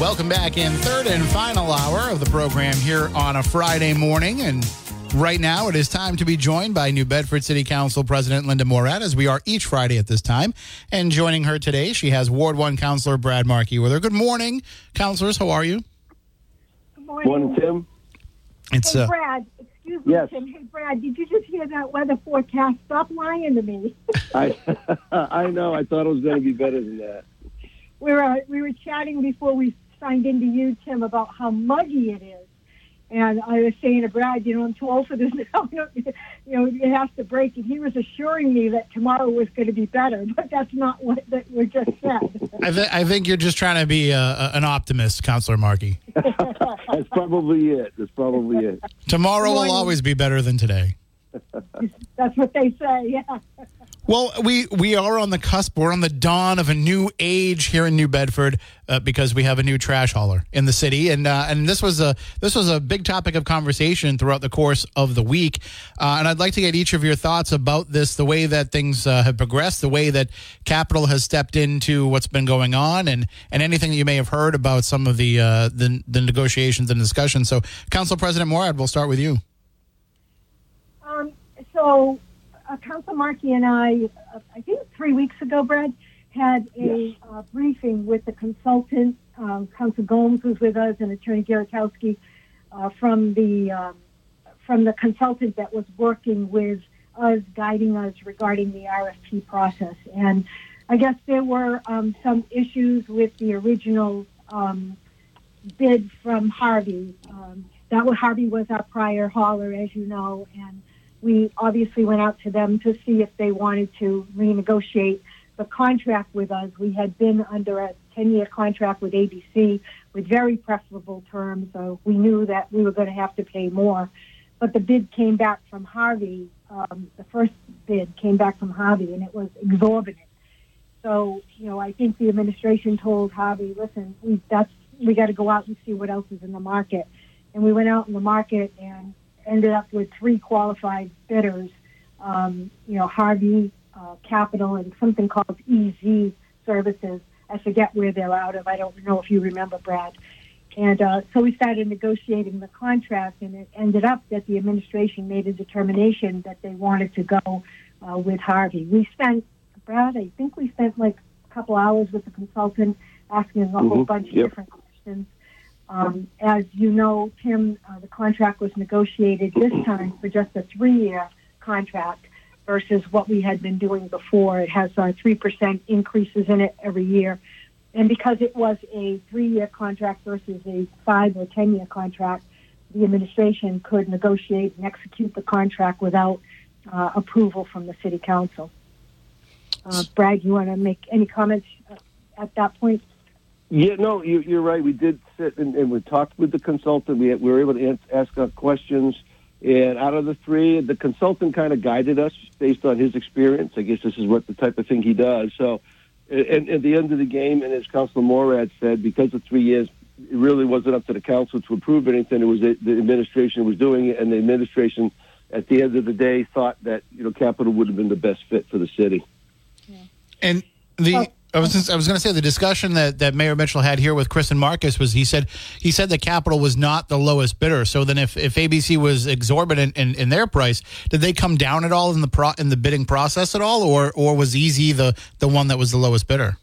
Welcome back in third and final hour of the program here on a Friday morning. And right now it is time to be joined by New Bedford City Council President Linda Morad, as we are each Friday at this time. And joining her today, she has Ward 1 Councilor Brad Markey with her. Good morning, councilors. How are you? Good morning. Morning, Tim. It's Hey, uh, Brad, excuse me, Yes. Tim. Hey, Brad, did you just hear that weather forecast? Stop lying to me. I I know. I thought it was going to be better than that. we were we were chatting before we signed into you, Tim, about how muggy it is. And I was saying to Brad, you know, I'm too old for this now. you know, it has to break. And he was assuring me that tomorrow was going to be better, but that's not what that we just said. I, th- I think you're just trying to be uh, a- an optimist, Counselor Markey. That's probably it. That's probably it. Tomorrow will always be better than today. that's what they say. Yeah. Well, we we are on the cusp. We're on the dawn of a new age here in New Bedford uh, because we have a new trash hauler in the city, and uh, and this was a this was a big topic of conversation throughout the course of the week. Uh, and I'd like to get each of your thoughts about this, the way that things uh, have progressed, the way that capital has stepped into what's been going on, and and anything that you may have heard about some of the uh, the, the negotiations and discussions. So, Council President Morad, we'll start with you. Um, so, uh, Council Markey and I, uh, I think three weeks ago, Brad, had a uh, briefing with the consultant. Um, Council Gomes was with us, and Attorney Garakowski uh, from the um, from the consultant that was working with us, guiding us regarding the RFP process. And I guess there were um, some issues with the original um, bid from Harvey. Um, that was Harvey was our prior hauler, as you know, and we obviously went out to them to see if they wanted to renegotiate the contract with us. We had been under a 10-year contract with ABC with very preferable terms, so we knew that we were going to have to pay more. But the bid came back from Harvey. Um, the first bid came back from Harvey, and it was exorbitant. So, you know, I think the administration told Harvey, listen, we, that's, we got to go out and see what else is in the market. And we went out in the market and ended up with three qualified bidders, um, you know, Harvey, uh, Capital, and something called EZ Services. I forget where they're out of. I don't know if you remember, Brad. And uh, so we started negotiating the contract, and it ended up that the administration made a determination that they wanted to go uh, with Harvey. We spent, Brad, I think we spent like a couple hours with the consultant asking a whole Mhm. bunch of Yep. different questions. Um, as you know, Tim, uh, the contract was negotiated this time for just a three-year contract versus what we had been doing before. It has uh, 3% increases in it every year. And because it was a three-year contract versus a five or 10-year contract, the administration could negotiate and execute the contract without uh, approval from the city council. Uh, Brad, you want to make any comments uh, at that point? Yeah, no, you, you're right. We did sit and, and we talked with the consultant. We, we were able to ans- ask our questions. And out of the three, the consultant kind of guided us based on his experience. I guess this is what the type of thing he does. So, and at the end of the game, and as Councilor Morad said, because of three years, it really wasn't up to the council to approve anything. It was the, the administration was doing it, and the administration, at the end of the day, thought that you know capital would have been the best fit for the city. And the Oh. I was just, I was going to say the discussion that, that Mayor Mitchell had here with Chris and Marcus was he said he said that Capital was not the lowest bidder. So then if, if ABC was exorbitant in, in their price, did they come down at all in the pro, in the bidding process at all, or or was Easy the the one that was the lowest bidder?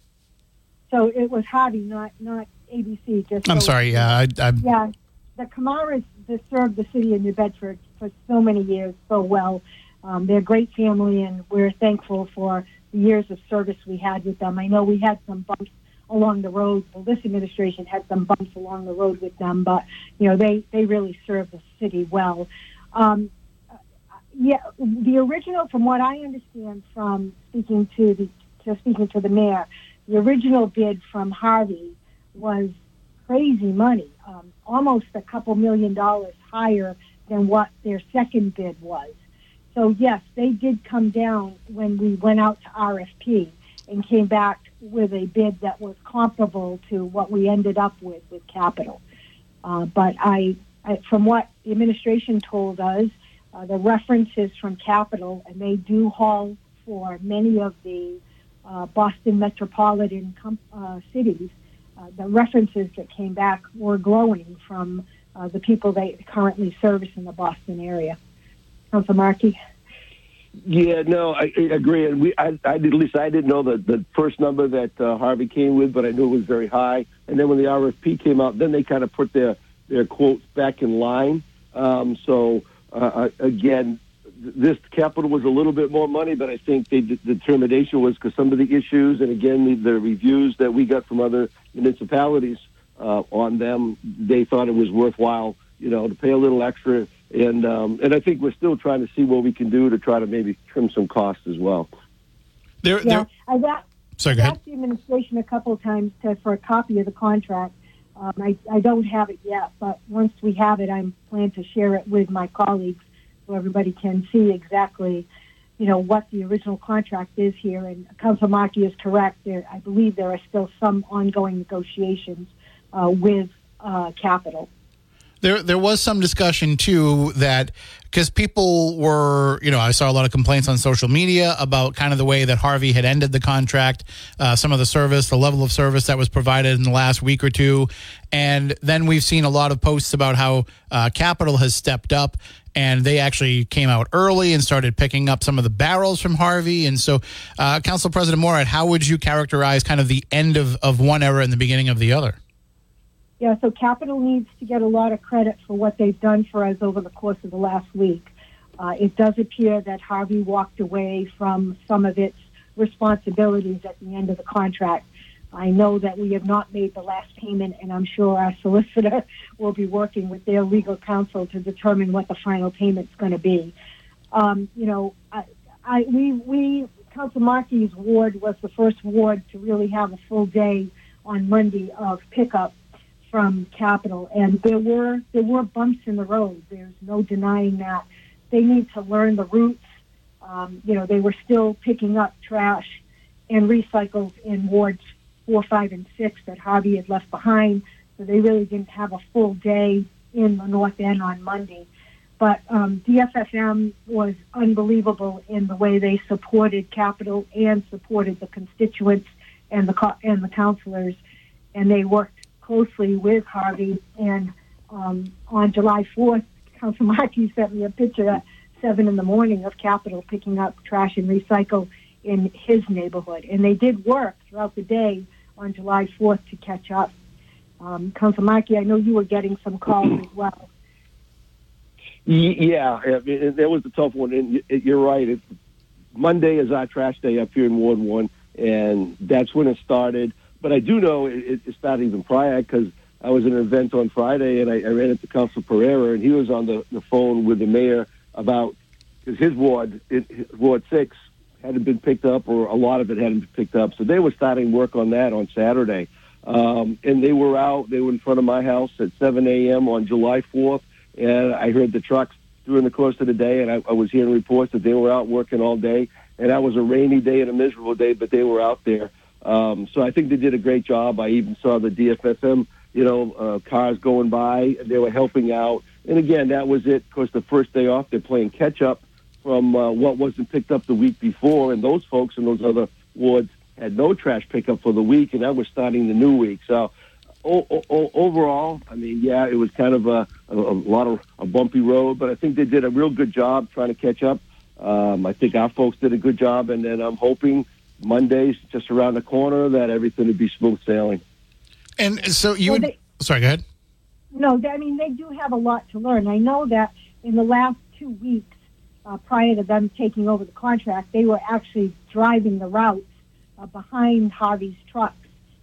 So it was Harvey, not not ABC. Just I'm so- sorry. Yeah, I, I, Yeah, the Camaras that served the city of New Bedford for so many years so well. Um, they're a great family, and we're thankful for the years of service we had with them. I know we had some bumps along the road. Well, this administration had some bumps along the road with them, but you know they they really served the city well. Um, yeah, the original, from what I understand from speaking to the to speaking to the mayor, the original bid from Harvey was crazy money, um, almost a couple million dollars higher than what their second bid was. So yes, they did come down when we went out to RFP and came back with a bid that was comparable to what we ended up with with Capital. Uh, but I, I, from what the administration told us, uh, the references from Capital, and they do haul for many of the uh, Boston metropolitan com- uh, cities. Uh, the references that came back were glowing from uh, the people they currently service in the Boston area. Council Markey. Yeah, no, I, I agree. And we, I, I at least I didn't know the, the first number that uh, Harvey came with, but I knew it was very high. And then when the RFP came out, then they kind of put their their quotes back in line. Um, so uh, again, this capital was a little bit more money, but I think the determination was because some of the issues, and again the, the reviews that we got from other municipalities uh, on them, they thought it was worthwhile, you know, to pay a little extra. And um, and I think we're still trying to see what we can do to try to maybe trim some costs as well. there, Yeah, there, I've a- sorry, go ahead. asked the administration a couple of times to, for a copy of the contract. Um, I, I don't have it yet, but once we have it, I'm plan to share it with my colleagues so everybody can see exactly, you know, what the original contract is here. And Council Markey is correct. There, I believe there are still some ongoing negotiations uh, with uh, Capital. There, there was some discussion too that because people were, you know, I saw a lot of complaints on social media about kind of the way that Harvey had ended the contract, uh, some of the service, the level of service that was provided in the last week or two, and then we've seen a lot of posts about how uh, Capital has stepped up and they actually came out early and started picking up some of the barrels from Harvey. And so, uh, Council President Morad, how would you characterize kind of the end of, of one era and the beginning of the other? Yeah, so Capital needs to get a lot of credit for what they've done for us over the course of the last week. Uh, it does appear that Harvey walked away from some of its responsibilities at the end of the contract. I know that we have not made the last payment, and I'm sure our solicitor will be working with their legal counsel to determine what the final payment's going to be. Um, you know, I, I, we, we, Council Markey's ward was the first ward to really have a full day on Monday of pickup from Capital, and there were there were bumps in the road. There's no denying that. They need to learn the routes. Um, you know, they were still picking up trash and recycles in wards four, five, and six that Harvey had left behind. So they really didn't have a full day in the North End on Monday. But um, DFFM was unbelievable in the way they supported Capital and supported the constituents and the co- and the councilors, and they worked closely with Harvey. And um, on July 4th, Council Markey sent me a picture at seven in the morning of Capital picking up trash and recycle in his neighborhood, and they did work throughout the day on July 4th to catch up. Um, Council Markey, I know you were getting some calls as well. Yeah, I mean, that was a tough one, and you're right. It, Monday is our trash day up here in Ward One, and that's when it started. But I do know it, it started even prior because I was at an event on Friday, and I, I ran into Council Pereira, and he was on the, the phone with the mayor about because his ward, it, his Ward Six, hadn't been picked up, or a lot of it hadn't been picked up. So they were starting work on that on Saturday, um, and they were out. They were in front of my house at 7 a.m. on July 4th, and I heard the trucks during the course of the day, and I, I was hearing reports that they were out working all day. And that was a rainy day and a miserable day, but they were out there. Um, so I think they did a great job. I even saw the DFFM, you know, uh, cars going by. They were helping out. And again, that was it. Of course, the first day off, they're playing catch up from uh, what wasn't picked up the week before. And those folks in those other wards had no trash pickup for the week, and that was starting the new week. So o- o- overall, I mean, yeah, it was kind of a, a, a lot of a bumpy road, but I think they did a real good job trying to catch up. Um, I think our folks did a good job, and then I'm hoping Monday's just around the corner that everything would be smooth sailing. And so you Well, would. they- sorry, go ahead. No, I mean they do have a lot to learn. I know that in the last two weeks, uh, prior to them taking over the contract, they were actually driving the routes uh, behind Harvey's trucks.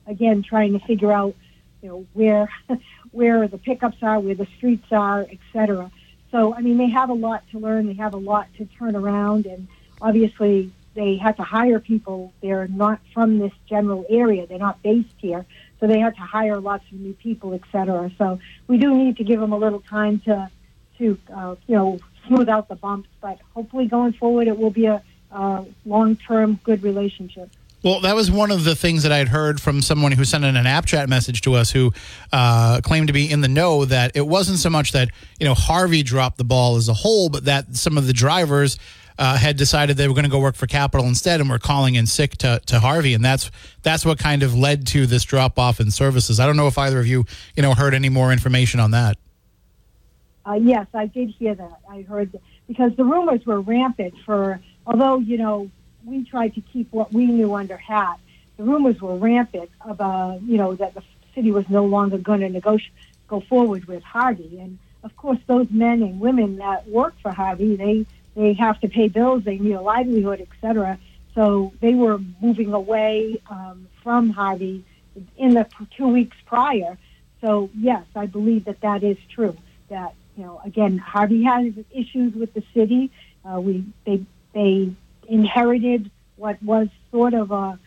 Again, trying to figure out, you know, where where the pickups are, where the streets are, et cetera. So, I mean, they have a lot to learn. They have a lot to turn around, and obviously, they had to hire people. They're not from this general area. They're not based here, so they had to hire lots of new people, et cetera. So, we do need to give them a little time to, to uh, you know, smooth out the bumps. But hopefully, going forward, it will be a, a long-term good relationship. Well, that was one of the things that I had heard from someone who sent in an app chat message to us who uh, claimed to be in the know that it wasn't so much that, you know, Harvey dropped the ball as a whole, but that some of the drivers uh, had decided they were going to go work for Capital instead and were calling in sick to, to Harvey. And that's that's what kind of led to this drop off in services. I don't know if either of you, you know, heard any more information on that. Uh, yes, I did hear that. I heard that because the rumors were rampant for, although, you know, we tried to keep what we knew under hat, the rumors were rampant about, you know, that the city was no longer going to negotiate, go forward with Harvey. And of course, those men and women that work for Harvey, they, they have to pay bills, they need a livelihood, et cetera. So they were moving away um, from Harvey in the two weeks prior. So yes, I believe that that is true. That you know, again, Harvey has issues with the city. Uh, we they they inherited what was sort of a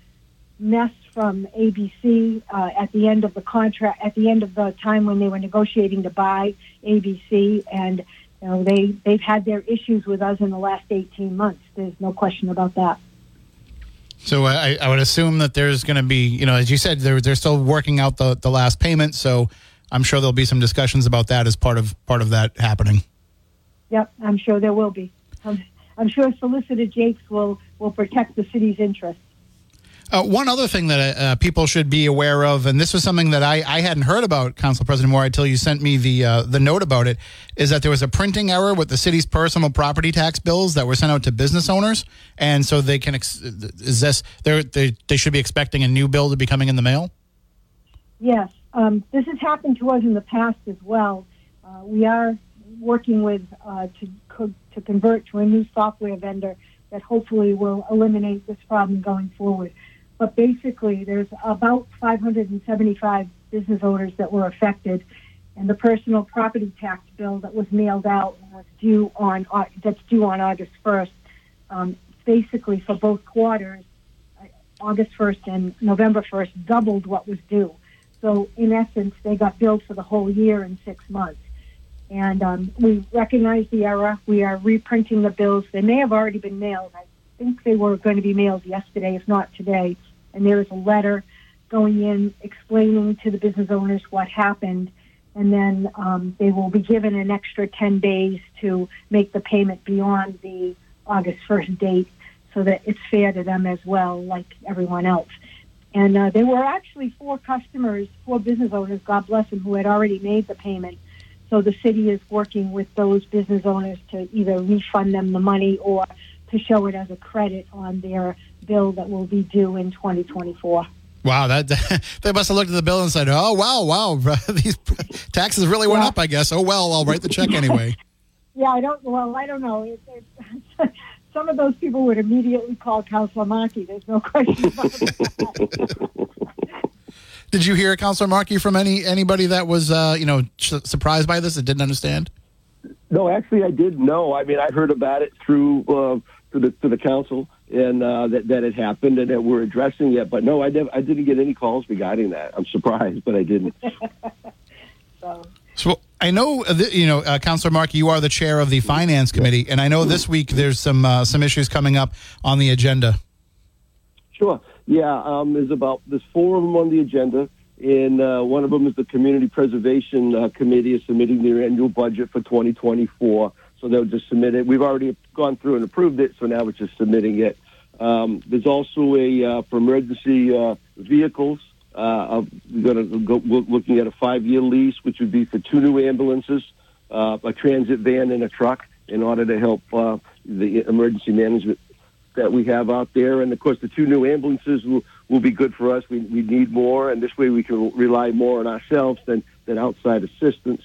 mess from ABC uh, at the end of the contract, at the end of the time when they were negotiating to buy ABC, and you know they they've had their issues with us in the last eighteen months. There's no question about that. So uh, I, I would assume that there's going to be, you know, as you said, they're they're still working out the, the last payment. So I'm sure there'll be some discussions about that as part of part of that happening. Yep, I'm sure there will be. I'm, I'm sure Solicitor Jaikes will will protect the city's interests. Uh, one other thing that uh, people should be aware of, and this was something that I, I hadn't heard about, Council President Moore, until you sent me the uh, the note about it, is that there was a printing error with the city's personal property tax bills that were sent out to business owners, and so they can ex- is this they they they should be expecting a new bill to be coming in the mail. Yes, um, this has happened to us in the past as well. Uh, we are working with uh, to co- to convert to a new software vendor that hopefully will eliminate this problem going forward. But basically, there's about 575 business owners that were affected, and the personal property tax bill that was mailed out was due on that's due on August 1st. Um, basically, for both quarters, uh, August 1st and November 1st doubled what was due. So, in essence, they got billed for the whole year in six months. And um, we recognize the error. We are reprinting the bills. They may have already been mailed. I think they were going to be mailed yesterday, if not today. And there is a letter going in explaining to the business owners what happened. And then um, they will be given an extra 10 days to make the payment beyond the August 1st date so that it's fair to them as well, like everyone else. And uh, there were actually four customers, four business owners, God bless them, who had already made the payment. So the city is working with those business owners to either refund them the money or to show it as a credit on their bill that will be due in 2024. Wow, that they must have looked at the bill and said, "Oh, wow, wow, these taxes really went Yeah. up." I guess. Oh well, I'll write the check anyway. Yeah, I don't. Well, I don't know. It, it, some of those people would immediately call Councilor Markey. There's no question about that. Did you hear, Councilor Markey, from any anybody that was, uh, you know, su- surprised by this that didn't understand? No, actually, I did know. I mean, I heard about it through uh, through the through the council, and uh, that that it happened, and that we're addressing it. But no, I never, I didn't get any calls regarding that. I'm surprised, but I didn't. So, So I know, uh, th- you know, uh, Councilor Markey, you are the chair of the Finance Committee, and I know this week there's some uh, some issues coming up on the agenda. Sure. Yeah, um, there's about there's four of them on the agenda, and uh, one of them is the Community Preservation uh, Committee is submitting their annual budget for 2024. So they'll just submit it. We've already gone through and approved it, so now we're just submitting it. Um, there's also a uh, for emergency uh, vehicles. Uh, we're going to go looking at a five-year lease, which would be for two new ambulances, uh, a transit van, and a truck, in order to help uh, the emergency management that we have out there. And of course, the two new ambulances will, will be good for us. We, we need more, and this way we can rely more on ourselves than, than outside assistance.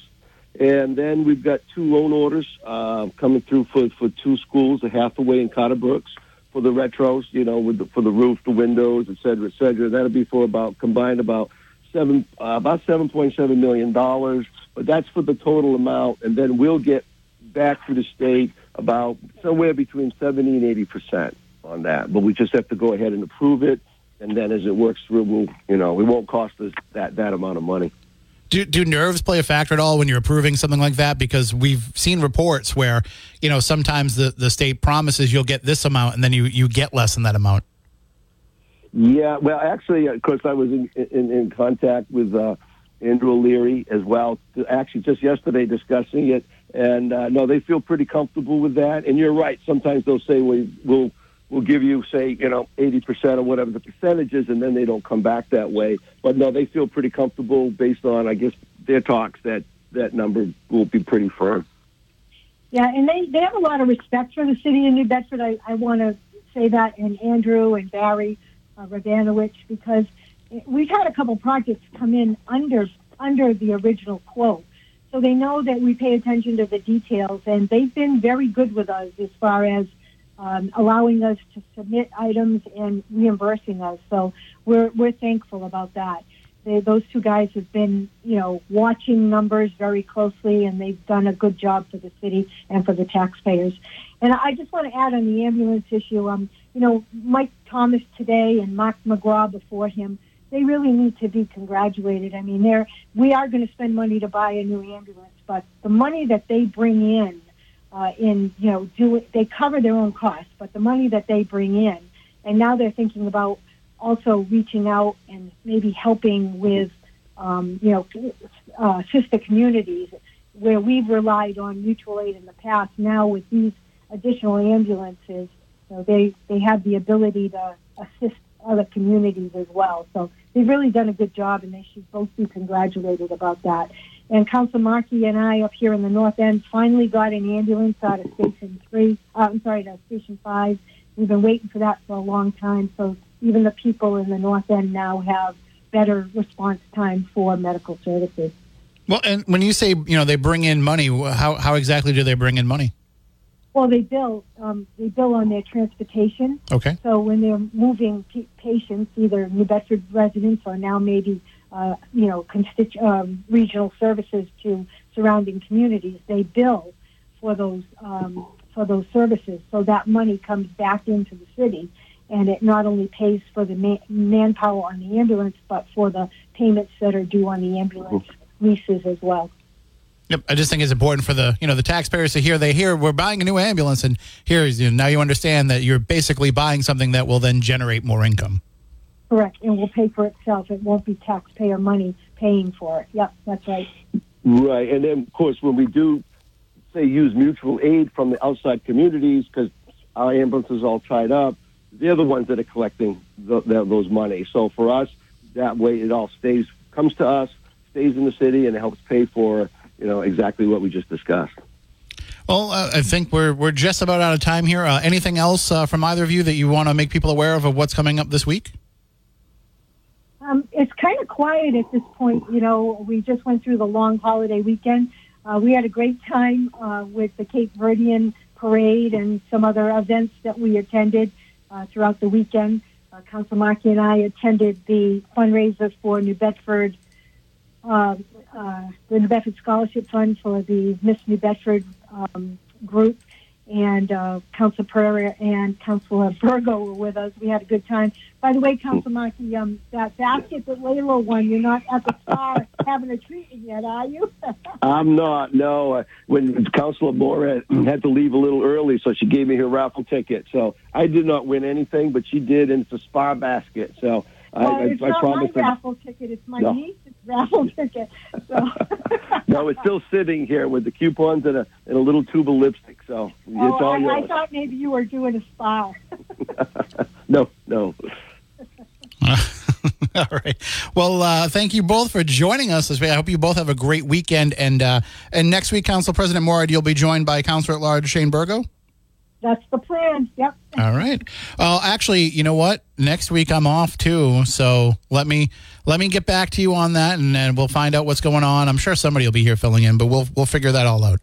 And then we've got two loan orders uh, coming through for, for two schools, the Hathaway and Carter Brooks, for the retros, you know, with the, for the roof, the windows, et cetera, et cetera. That'll be for about combined about seven uh, about seven point seven million dollars. But that's for the total amount, and then we'll get back to the state about somewhere between seventy and eighty percent on that. But we just have to go ahead and approve it, and then as it works through, we'll you know it won't cost us that that amount of money. Do, do nerves play a factor at all when you're approving something like that? Because we've seen reports where, you know, sometimes the, the state promises you'll get this amount and then you, you get less than that amount. Yeah, well, actually, of course, I was in, in, in contact with uh, Andrew O'Leary as well, actually just yesterday discussing it. And uh, no, they feel pretty comfortable with that. And you're right. Sometimes they'll say, we, we'll will give you, say, you know, 80% or whatever the percentage is, and then they don't come back that way. But no, they feel pretty comfortable based on, I guess, their talks that that number will be pretty firm. Yeah, and they, they have a lot of respect for the city of New Bedford. I, I want to say that, and Andrew and Barry uh, because we've had a couple projects come in under under the original quote. So they know that we pay attention to the details, and they've been very good with us as far as um, allowing us to submit items and reimbursing us. So we're we're thankful about that. They, those two guys have been, you know, watching numbers very closely, and they've done a good job for the city and for the taxpayers. And I just want to add on the ambulance issue. Um, you know, Mike Thomas today and Mark McGraw before him, they really need to be congratulated. I mean, they're we are going to spend money to buy a new ambulance, but the money that they bring in uh, in you know do they cover their own costs, but the money that they bring in, and now they're thinking about also reaching out and maybe helping with um, you know uh, sister communities where we've relied on mutual aid in the past. Now with these additional ambulances, you know, they they have the ability to assist other communities as well. So they've really done a good job, and they should both be congratulated about that. And Council Markey and I up here in the North End finally got an ambulance out of Station 3, uh, I'm sorry, to Station 5. We've been waiting for that for a long time, so even the people in the North End now have better response time for medical services. Well, and when you say, you know, they bring in money, how, how exactly do they bring in money? Well, they bill um, they bill on their transportation. Okay. So when they're moving p- patients, either New Bedford residents or now maybe uh, you know, constitu- um, regional services to surrounding communities. They bill for those um, for those services, so that money comes back into the city, and it not only pays for the man- manpower on the ambulance, but for the payments that are due on the ambulance leases as well. Yep, I just think it's important for the you know the taxpayers to hear they hear we're buying a new ambulance, and here's you know, now you understand that you're basically buying something that will then generate more income. Correct, and will pay for itself. It won't be taxpayer money paying for it. Yep, that's right. Right, and then of course when we do say use mutual aid from the outside communities because our ambulances all tied up, they're the ones that are collecting the, the, those money. So for us, that way it all stays comes to us, stays in the city, and it helps pay for you know exactly what we just discussed. Well, uh, I think we're we're just about out of time here. Uh, anything else uh, from either of you that you want to make people aware of of what's coming up this week? Um, it's kind of quiet at this point. You know, we just went through the long holiday weekend. Uh, we had a great time uh, with the Cape Verdean parade and some other events that we attended uh, throughout the weekend. Uh, Council Markey and I attended the fundraiser for New Bedford, uh, uh, the New Bedford Scholarship Fund for the Miss New Bedford um, group and uh, Council Pereira and Councilor Burgo were with us. We had a good time. By the way, Council Markey, um, that basket that Layla won, you're not at the spa having a treat yet, are you? I'm not. No. Uh, when Councilor Moore had to leave a little early, so she gave me her raffle ticket. So I did not win anything, but she did, and it's a spa basket. So well, I, it's I, not I promise. my raffle ticket. It's my No. niece's raffle ticket. So. no, it's still sitting here with the coupons and a and a little tube of lipstick. So it's Oh, all I, I thought maybe you were doing a spa. no, no. All right. Well, uh, thank you both for joining us this week. I hope you both have a great weekend. And uh, and next week, Council President Morad, you'll be joined by Councilor at Large Shane Burgo. That's the plan. Yep. All right. Well, actually, you know what? Next week I'm off too, so let me let me get back to you on that, and then we'll find out what's going on. I'm sure somebody will be here filling in, but we'll we'll figure that all out.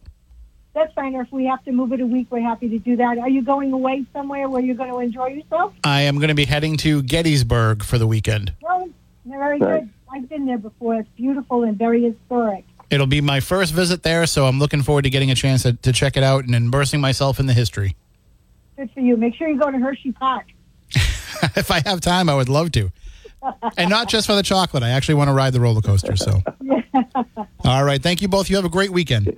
That's fine. Or if we have to move it a week, we're happy to do that. Are you going away somewhere where you're going to enjoy yourself? I am going to be heading to Gettysburg for the weekend. Well, very Right. good. I've been there before. It's beautiful and very historic. It'll be my first visit there, so I'm looking forward to getting a chance to, to check it out and immersing myself in the history. Good for you. Make sure you go to Hershey Park. if I have time, I would love to. And not just for the chocolate. I actually want to ride the roller coaster. So, all right. Thank you both. You have a great weekend.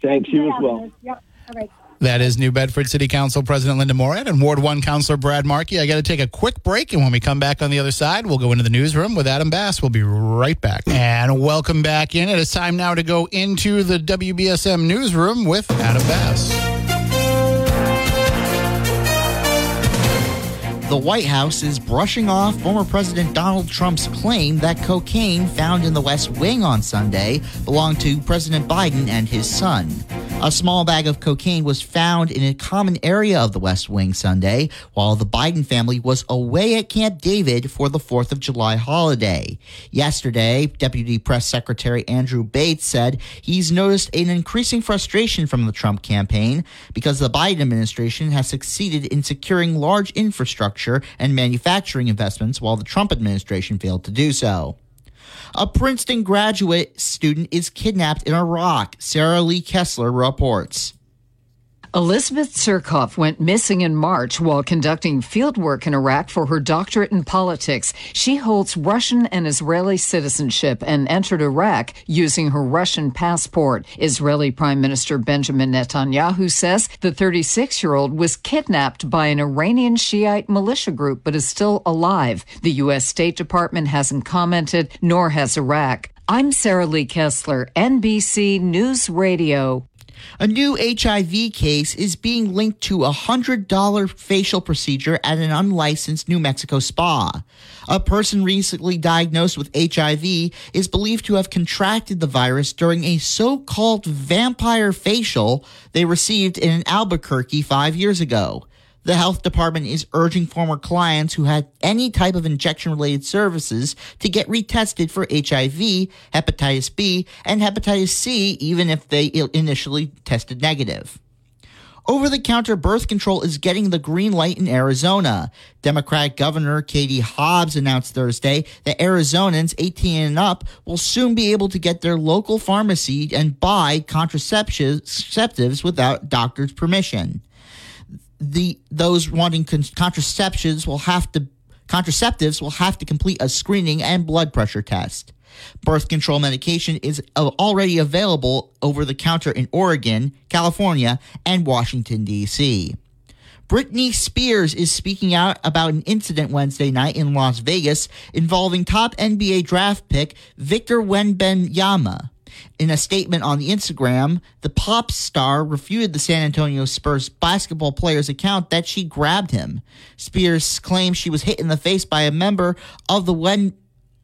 Thanks you as well. Yep. All right. That is New Bedford City Council President Linda Morad and Ward 1 Councilor Brad Markey. I got to take a quick break, and when we come back on the other side, we'll go into the newsroom with Adam Bass. We'll be right back. And welcome back in. It is time now to go into the WBSM newsroom with Adam Bass. The White House is brushing off former President Donald Trump's claim that cocaine found in the West Wing on Sunday belonged to President Biden and his son. A small bag of cocaine was found in a common area of the West Wing Sunday while the Biden family was away at Camp David for the 4th of July holiday. Yesterday, Deputy Press Secretary Andrew Bates said he's noticed an increasing frustration from the Trump campaign because the Biden administration has succeeded in securing large infrastructure and manufacturing investments while the Trump administration failed to do so. A Princeton graduate student is kidnapped in Iraq, Sarah Lee Kessler reports. Elizabeth Tsurkov went missing in March while conducting fieldwork in Iraq for her doctorate in politics. She holds Russian and Israeli citizenship and entered Iraq using her Russian passport. Israeli Prime Minister Benjamin Netanyahu says the 36 year old was kidnapped by an Iranian Shiite militia group but is still alive. The U.S. State Department hasn't commented, nor has Iraq. I'm Sarah Lee Kessler, NBC News Radio. A new HIV case is being linked to a $100 facial procedure at an unlicensed New Mexico spa. A person recently diagnosed with HIV is believed to have contracted the virus during a so called vampire facial they received in Albuquerque five years ago. The health department is urging former clients who had any type of injection related services to get retested for HIV, hepatitis B, and hepatitis C, even if they initially tested negative. Over the counter birth control is getting the green light in Arizona. Democratic Governor Katie Hobbs announced Thursday that Arizonans 18 and up will soon be able to get their local pharmacy and buy contraceptives without doctor's permission the those wanting con- contraceptions will have to contraceptives will have to complete a screening and blood pressure test. Birth control medication is already available over the counter in Oregon, California, and Washington D.C. Britney Spears is speaking out about an incident Wednesday night in Las Vegas involving top NBA draft pick Victor Wembanyama. In a statement on the Instagram, the pop star refuted the San Antonio Spurs basketball player's account that she grabbed him. Spears claims she was hit in the face by a member of the Wen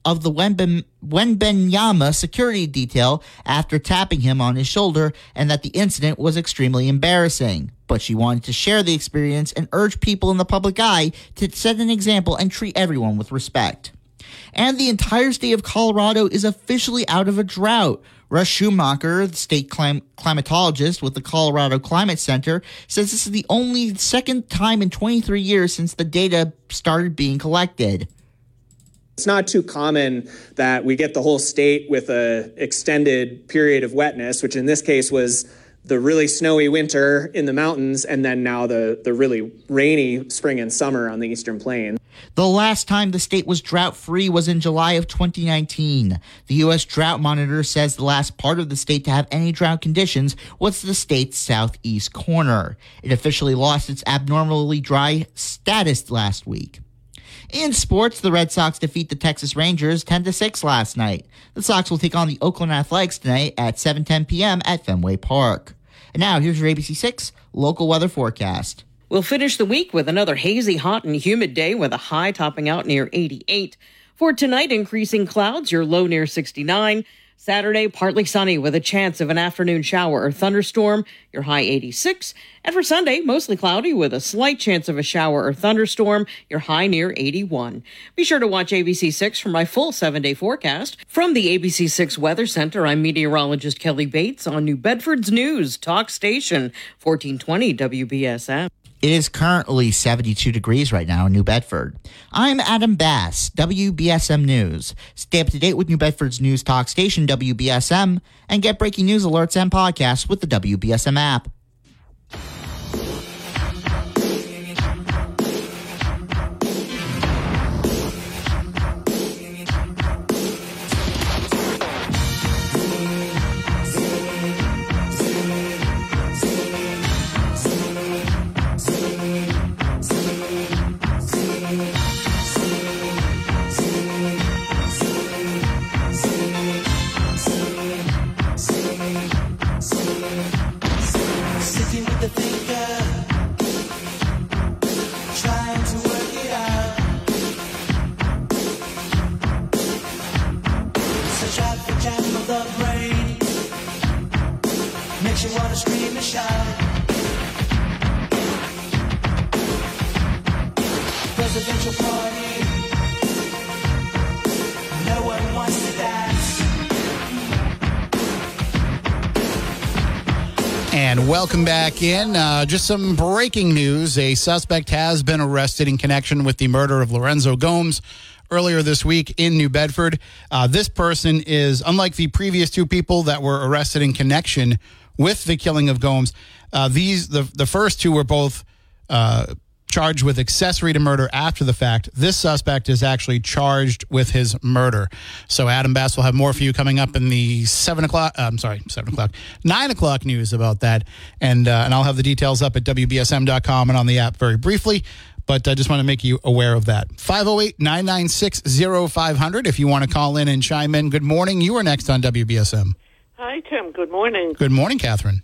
of the Wenben, Wenbenyama security detail after tapping him on his shoulder and that the incident was extremely embarrassing. But she wanted to share the experience and urge people in the public eye to set an example and treat everyone with respect. And the entire state of Colorado is officially out of a drought. Russ Schumacher, the state clim- climatologist with the Colorado Climate Center, says this is the only second time in 23 years since the data started being collected. It's not too common that we get the whole state with a extended period of wetness, which in this case was the really snowy winter in the mountains and then now the, the really rainy spring and summer on the eastern plains. The last time the state was drought free was in July of 2019. The U.S. Drought Monitor says the last part of the state to have any drought conditions was the state's southeast corner. It officially lost its abnormally dry status last week. In sports, the Red Sox defeat the Texas Rangers 10 to 6 last night. The Sox will take on the Oakland Athletics tonight at 7:10 p.m. at Fenway Park. And now here's your ABC6 local weather forecast. We'll finish the week with another hazy, hot, and humid day with a high topping out near 88. For tonight, increasing clouds, your low near 69. Saturday, partly sunny with a chance of an afternoon shower or thunderstorm, your high 86. And for Sunday, mostly cloudy with a slight chance of a shower or thunderstorm, your high near 81. Be sure to watch ABC6 for my full seven day forecast. From the ABC6 Weather Center, I'm meteorologist Kelly Bates on New Bedford's News Talk Station, 1420 WBSM. It is currently 72 degrees right now in New Bedford. I'm Adam Bass, WBSM News. Stay up to date with New Bedford's news talk station, WBSM, and get breaking news alerts and podcasts with the WBSM app. Welcome back in. Uh, just some breaking news. A suspect has been arrested in connection with the murder of Lorenzo Gomes earlier this week in New Bedford. Uh, this person is, unlike the previous two people that were arrested in connection with the killing of Gomes, uh, these the, the first two were both uh, charged with accessory to murder after the fact. This suspect is actually charged with his murder. So Adam Bass will have more for you coming up in the seven o'clock. Uh, I'm sorry, seven o'clock, nine o'clock news about that, and uh, and I'll have the details up at wbsm.com and on the app very briefly. But I just want to make you aware of that. 508 996 0500 if you want to call in and chime in. Good morning. You are next on WBSM. Hi, Tim. Good morning. Good morning, Catherine.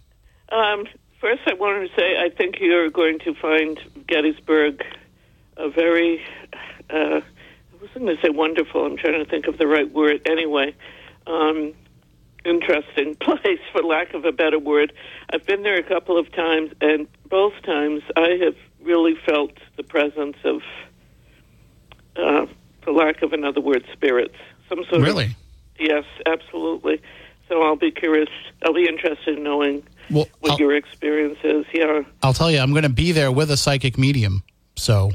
Um, first, I wanted to say I think you're going to find Gettysburg a very, uh, I wasn't going to say wonderful, I'm trying to think of the right word anyway, um, interesting place, for lack of a better word. I've been there a couple of times, and both times I have really felt the presence of, uh, for lack of another word, spirits. Some sort of Really? Yes, absolutely. So I'll be curious. I'll be interested in knowing Well, what I'll, your experience is. Yeah. I'll tell you, I'm going to be there with a psychic medium. So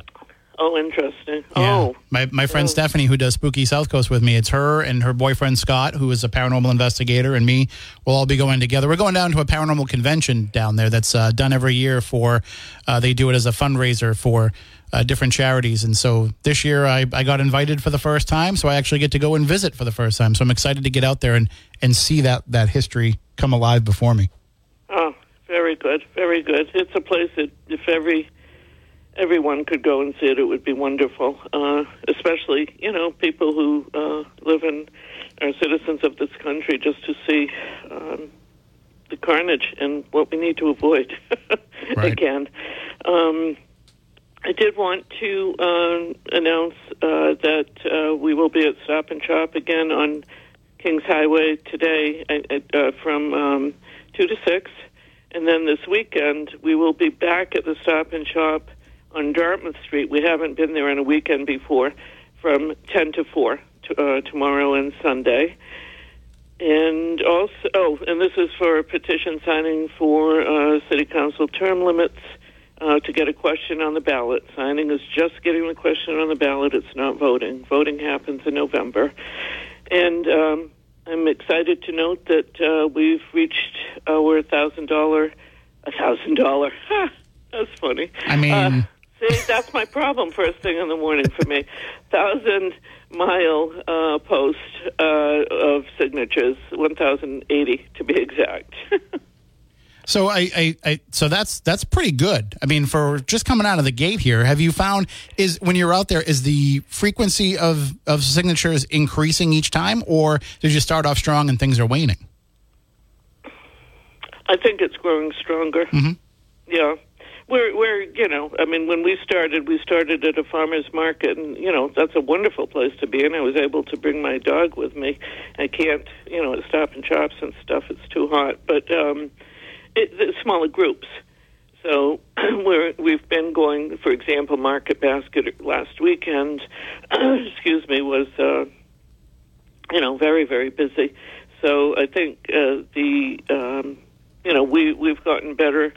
Oh, interesting. Yeah. Oh, My my friend Oh. Stephanie, who does Spooky South Coast with me, it's her and her boyfriend Scott, who is a paranormal investigator, and me. We'll all be going together. We're going down to a paranormal convention down there that's uh, done every year for. Uh, they do it as a fundraiser for uh, different charities, and so this year I, I got invited for the first time, so I actually get to go and visit for the first time. So I'm excited to get out there and and see that that history come alive before me. Very good, very good. It's a place that if every everyone could go and see it, it would be wonderful. Uh, especially, you know, people who uh, live in are citizens of this country, just to see um, the carnage and what we need to avoid Right. again. Um, I did want to um, announce uh, that uh, we will be at Stop and Shop again on Kings Highway today uh, uh, from um, 2 to 6. And then this weekend, we will be back at the Stop and Shop on Dartmouth Street. We haven't been there on a weekend before from 10 to 4 to, uh, tomorrow and Sunday. And also, oh, and this is for petition signing for uh, city council term limits uh, to get a question on the ballot. Signing is just getting the question on the ballot. It's not voting. Voting happens in November. And um, I'm excited to note that uh, we've reached our thousand dollar, a thousand dollar. That's funny. I mean. Uh, See, that's my problem first thing in the morning for me. Thousand mile uh, post uh, of signatures, 1,080 to be exact. So I, I, I, so that's that's pretty good. I mean, for just coming out of the gate here, have you found is when you're out there is the frequency of of signatures increasing each time, or did you start off strong and things are waning? I think it's growing stronger. Mhm. Yeah. we're we're you know I mean when we started we started at a farmers market and you know that's a wonderful place to be and I was able to bring my dog with me. I can't you know at Stop and Shops and stuff it's too hot, but um, it, smaller groups. So we're we've been going for example Market Basket last weekend. excuse me was uh, you know very very busy. So I think uh, the um, you know we we've gotten better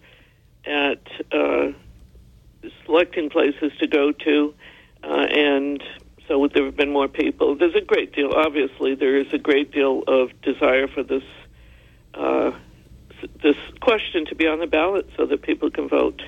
at uh, selecting places to go to, uh, and so there have been more people. There's a great deal, obviously, there is a great deal of desire for this uh, this question to be on the ballot so that people can vote.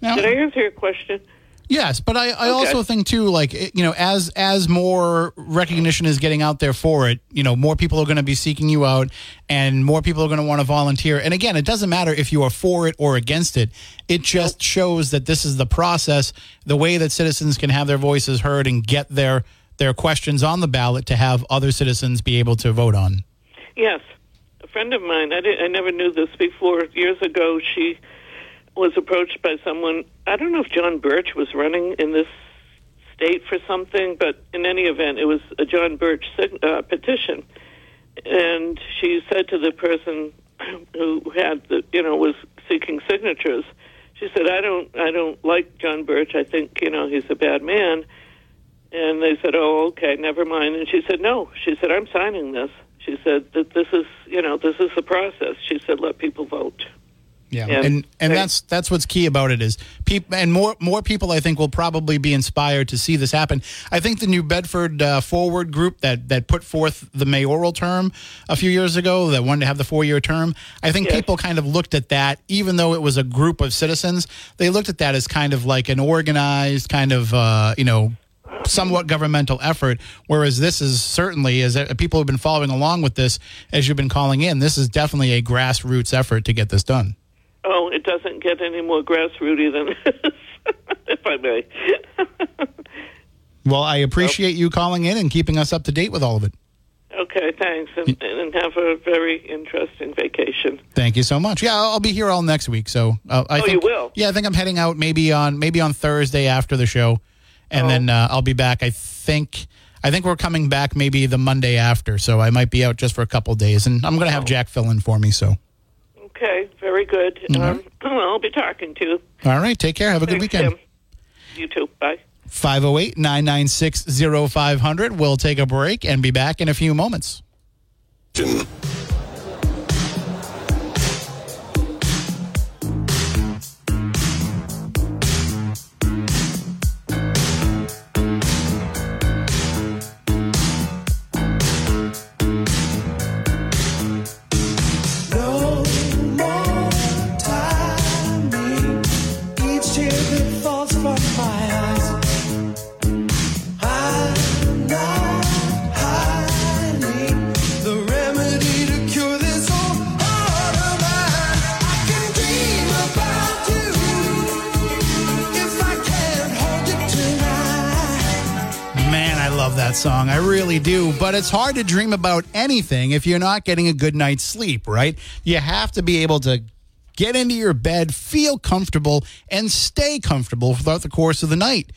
Now- Did I answer your question? Yes, but I, I Okay. also think too, like you know, as as more recognition is getting out there for it, you know, more people are going to be seeking you out, and more people are going to want to volunteer. And again, it doesn't matter if you are for it or against it. It just shows that this is the process, the way that citizens can have their voices heard and get their their questions on the ballot to have other citizens be able to vote on. Yes, friend of mine. I, did, I never knew this before. Years ago, she was approached by someone. I don't know if John Birch was running in this state for something, but in any event, it was a John Birch uh, petition. And she said to the person who had the, you know, was seeking signatures. She said, "I don't, I don't like John Birch. I think, you know, he's a bad man." And they said, "Oh, okay, never mind." And she said, "No." She said, "I'm signing this." She said that this is, you know, this is the process. She said, "Let people vote." Yeah, and and Right. that's that's what's key about it is people and more more people I think will probably be inspired to see this happen. I think the New Bedford uh, Forward group that that put forth the mayoral term a few years ago that wanted to have the four year term. I think Yes. people kind of looked at that, even though it was a group of citizens, they looked at that as kind of like an organized kind of uh, you know somewhat governmental effort whereas this is certainly as people have been following along with this as you've been calling in this is definitely a grassroots effort to get this done Oh, it doesn't get any more grassrooty than this, if I may. Well, I appreciate you calling in and keeping us up to date with all of it. okay, thanks, and, and have a very interesting vacation. Thank you so much. Yeah, I'll I'll be here all next week. So uh, I Oh, think, you will? Yeah, I think I'm heading out maybe on maybe on Thursday after the show, and Oh. then uh, I'll be back. I think I think we're coming back maybe the Monday after. So I might be out just for a couple days, and I'm going to have Jack fill in for me. So Okay, very good. Um, I'll be talking to you. all right, take care. Have a good Thanks, weekend. Tim. You too. Bye. 508 996 0500. We'll take a break and be back in a few moments. That song. I really do. But it's hard to dream about anything if you're not getting a good night's sleep, right? You have to be able to get into your bed, feel comfortable, and stay comfortable throughout the course of the night.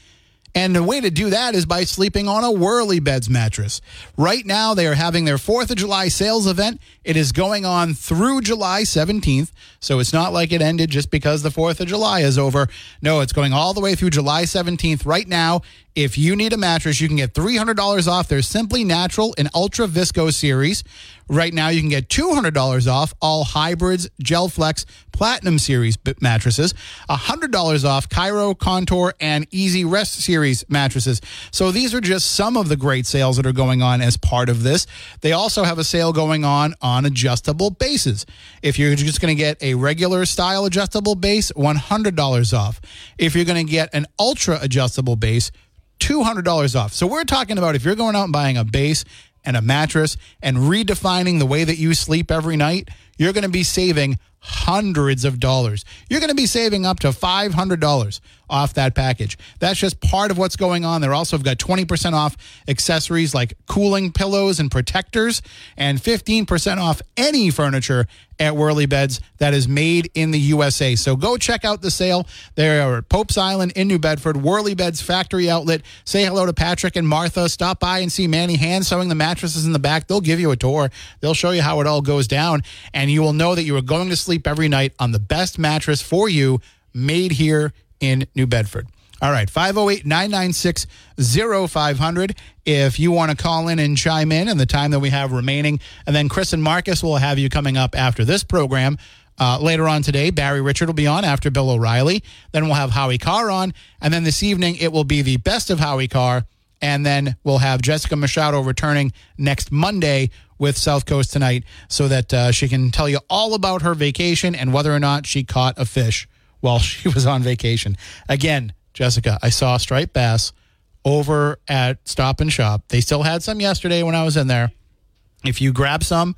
And the way to do that is by sleeping on a Whirly Beds mattress. Right now, they are having their 4th of July sales event. It is going on through July 17th. So it's not like it ended just because the 4th of July is over. No, it's going all the way through July 17th. Right now, if you need a mattress, you can get $300 off their Simply Natural and Ultra Visco series. Right now, you can get $200 off all hybrids, Gel Flex, Platinum Series mattresses, $100 off Cairo, Contour, and Easy Rest Series mattresses. So these are just some of the great sales that are going on as part of this. They also have a sale going on on adjustable bases. If you're just going to get a regular style adjustable base, $100 off. If you're going to get an ultra adjustable base, $200 off. So we're talking about if you're going out and buying a base and a mattress and redefining the way that you sleep every night, you're going to be saving hundreds of dollars. You're going to be saving up to $500 off that package. That's just part of what's going on. They're also have got 20% off accessories like cooling pillows and protectors and 15% off any furniture at Whirly Beds that is made in the USA. So go check out the sale. They are at Pope's Island in New Bedford, Whirly Beds factory outlet. Say hello to Patrick and Martha. Stop by and see Manny hand sewing the mattresses in the back. They'll give you a tour. They'll show you how it all goes down, and you will know that you are going to sleep every night on the best mattress for you made here in New Bedford. All right, 508 996 0500 if you want to call in and chime in in the time that we have remaining. And then Chris and Marcus will have you coming up after this program. Uh, later on today, Barry Richard will be on after Bill O'Reilly. Then we'll have Howie Carr on. And then this evening, it will be the best of Howie Carr. And then we'll have Jessica Machado returning next Monday with South Coast Tonight so that uh, she can tell you all about her vacation and whether or not she caught a fish while she was on vacation. Again, Jessica, I saw striped bass over at Stop and Shop. They still had some yesterday when I was in there. If you grab some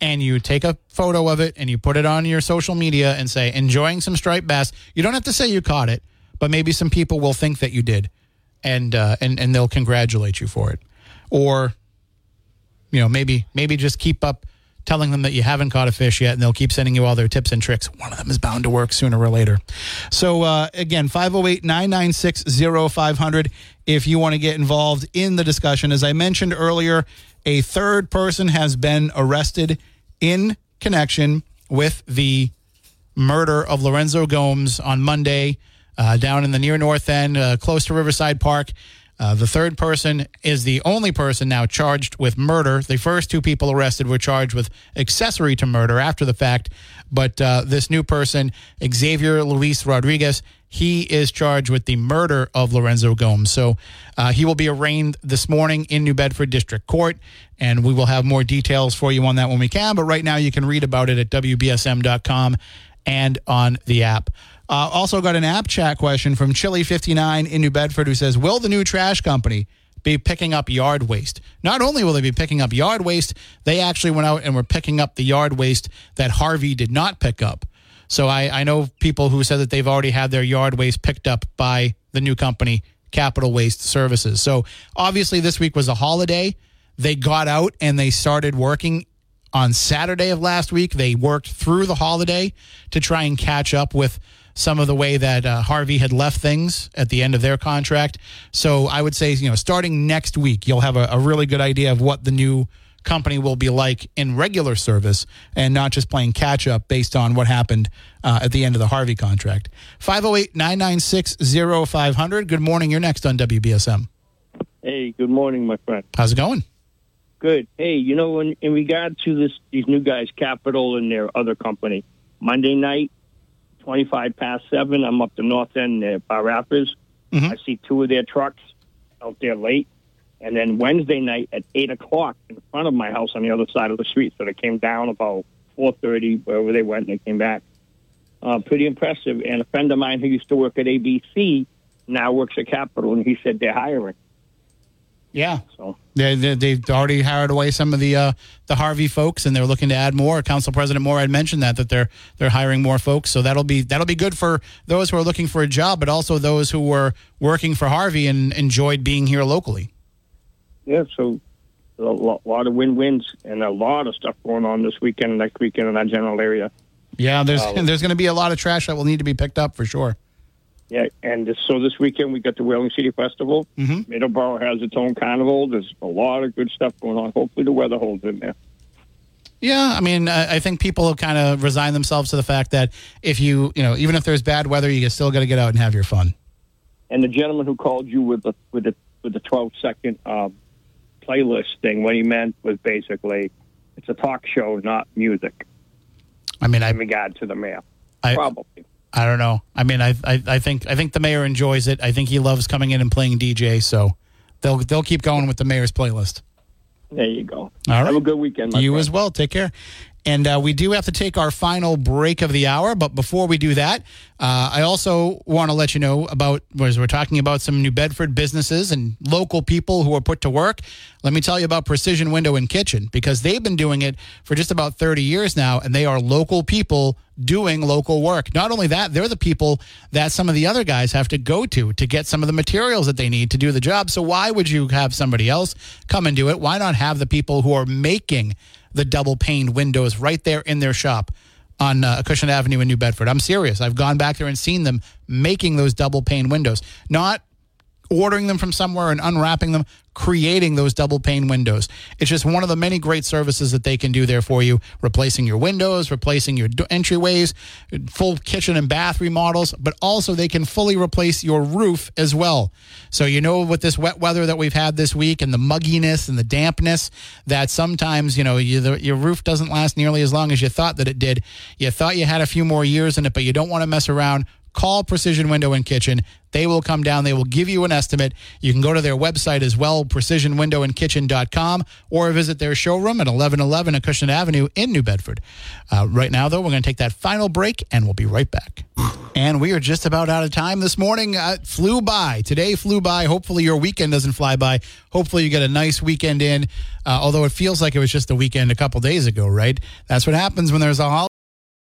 and you take a photo of it and you put it on your social media and say, enjoying some striped bass, you don't have to say you caught it, but maybe some people will think that you did and, uh, and, and they'll congratulate you for it. Or, you know, maybe, maybe just keep up telling them that you haven't caught a fish yet and they'll keep sending you all their tips and tricks. One of them is bound to work sooner or later. So, uh, again, 508 996 0500 if you want to get involved in the discussion. As I mentioned earlier, a third person has been arrested in connection with the murder of Lorenzo Gomes on Monday uh, down in the near north end, uh, close to Riverside Park. Uh, the third person is the only person now charged with murder. The first two people arrested were charged with accessory to murder after the fact. But uh, this new person, Xavier Luis Rodriguez, he is charged with the murder of Lorenzo Gomes. So uh, he will be arraigned this morning in New Bedford District Court, and we will have more details for you on that when we can. But right now, you can read about it at WBSM.com and on the app. Uh, also got an app chat question from Chili59 in New Bedford who says, Will the new trash company be picking up yard waste? Not only will they be picking up yard waste, they actually went out and were picking up the yard waste that Harvey did not pick up. So I, I know people who said that they've already had their yard waste picked up by the new company, Capital Waste Services. So obviously, this week was a holiday. They got out and they started working on Saturday of last week. They worked through the holiday to try and catch up with some of the way that uh, Harvey had left things at the end of their contract. So I would say, you know, starting next week, you'll have a, a really good idea of what the new company will be like in regular service and not just playing catch up based on what happened uh, at the end of the Harvey contract. 508 996 0500. Good morning. You're next on WBSM. Hey, good morning, my friend. How's it going? Good. Hey, you know, in, in regard to this, these new guys, Capital and their other company, Monday night, twenty-five past seven, I'm up the north end near Bar Rapids. I see two of their trucks out there late, and then Wednesday night at eight o'clock in front of my house on the other side of the street. So they came down about four thirty, wherever they went, and they came back. Uh, pretty impressive. And a friend of mine who used to work at ABC now works at Capital, and he said they're hiring. Yeah. So They, they, they've already hired away some of the uh, the Harvey folks, and they're looking to add more. Council President Morad had mentioned that that they're they're hiring more folks, so that'll be that'll be good for those who are looking for a job, but also those who were working for Harvey and enjoyed being here locally. Yeah, so a lot, lot of win-wins and a lot of stuff going on this weekend next weekend in that general area. Yeah, there's Uh, there's going to be a lot of trash that will need to be picked up for sure. Yeah, and this, so this weekend we got the Whaling City Festival. Mm-hmm. Middleborough has its own carnival. There's a lot of good stuff going on. Hopefully the weather holds in there. Yeah, I mean, I, I think people have kind of resigned themselves to the fact that if you you know even if there's bad weather, you still got to get out and have your fun. And the gentleman who called you with the with the with the 12 second um, playlist thing, what he meant was basically it's a talk show, not music. I mean, I in regard to the mayor, I- probably. I don't know. I mean, I, I I think I think the mayor enjoys it. I think he loves coming in and playing DJ. So they'll they'll keep going with the mayor's playlist. There you go. All right. Have a good weekend. My you friend. as well. Take care. And uh, we do have to take our final break of the hour. But before we do that, uh, I also want to let you know about, as we're talking about some New Bedford businesses and local people who are put to work. Let me tell you about Precision Window and Kitchen because they've been doing it for just about 30 years now, and they are local people doing local work. Not only that, they're the people that some of the other guys have to go to to get some of the materials that they need to do the job. So why would you have somebody else come and do it? Why not have the people who are making the double pane windows right there in their shop? on uh, Acushnet Avenue in New Bedford. I'm serious. I've gone back there and seen them making those double pane windows, not ordering them from somewhere and unwrapping them, creating those double pane windows. It's just one of the many great services that they can do there for you, replacing your windows, replacing your entryways, full kitchen and bath remodels, but also they can fully replace your roof as well. So you know with this wet weather that we've had this week and the mugginess and the dampness that sometimes, you know, you, the, your roof doesn't last nearly as long as you thought that it did. You thought you had a few more years in it, but you don't want to mess around call Precision Window and Kitchen. They will come down. They will give you an estimate. You can go to their website as well, precisionwindowandkitchen.com, or visit their showroom at 1111 Acushnet Avenue in New Bedford. Uh, right now, though, we're going to take that final break, and we'll be right back. And we are just about out of time this morning. Uh, flew by. Today flew by. Hopefully, your weekend doesn't fly by. Hopefully, you get a nice weekend in, uh, although it feels like it was just a weekend a couple days ago, right? That's what happens when there's a holiday.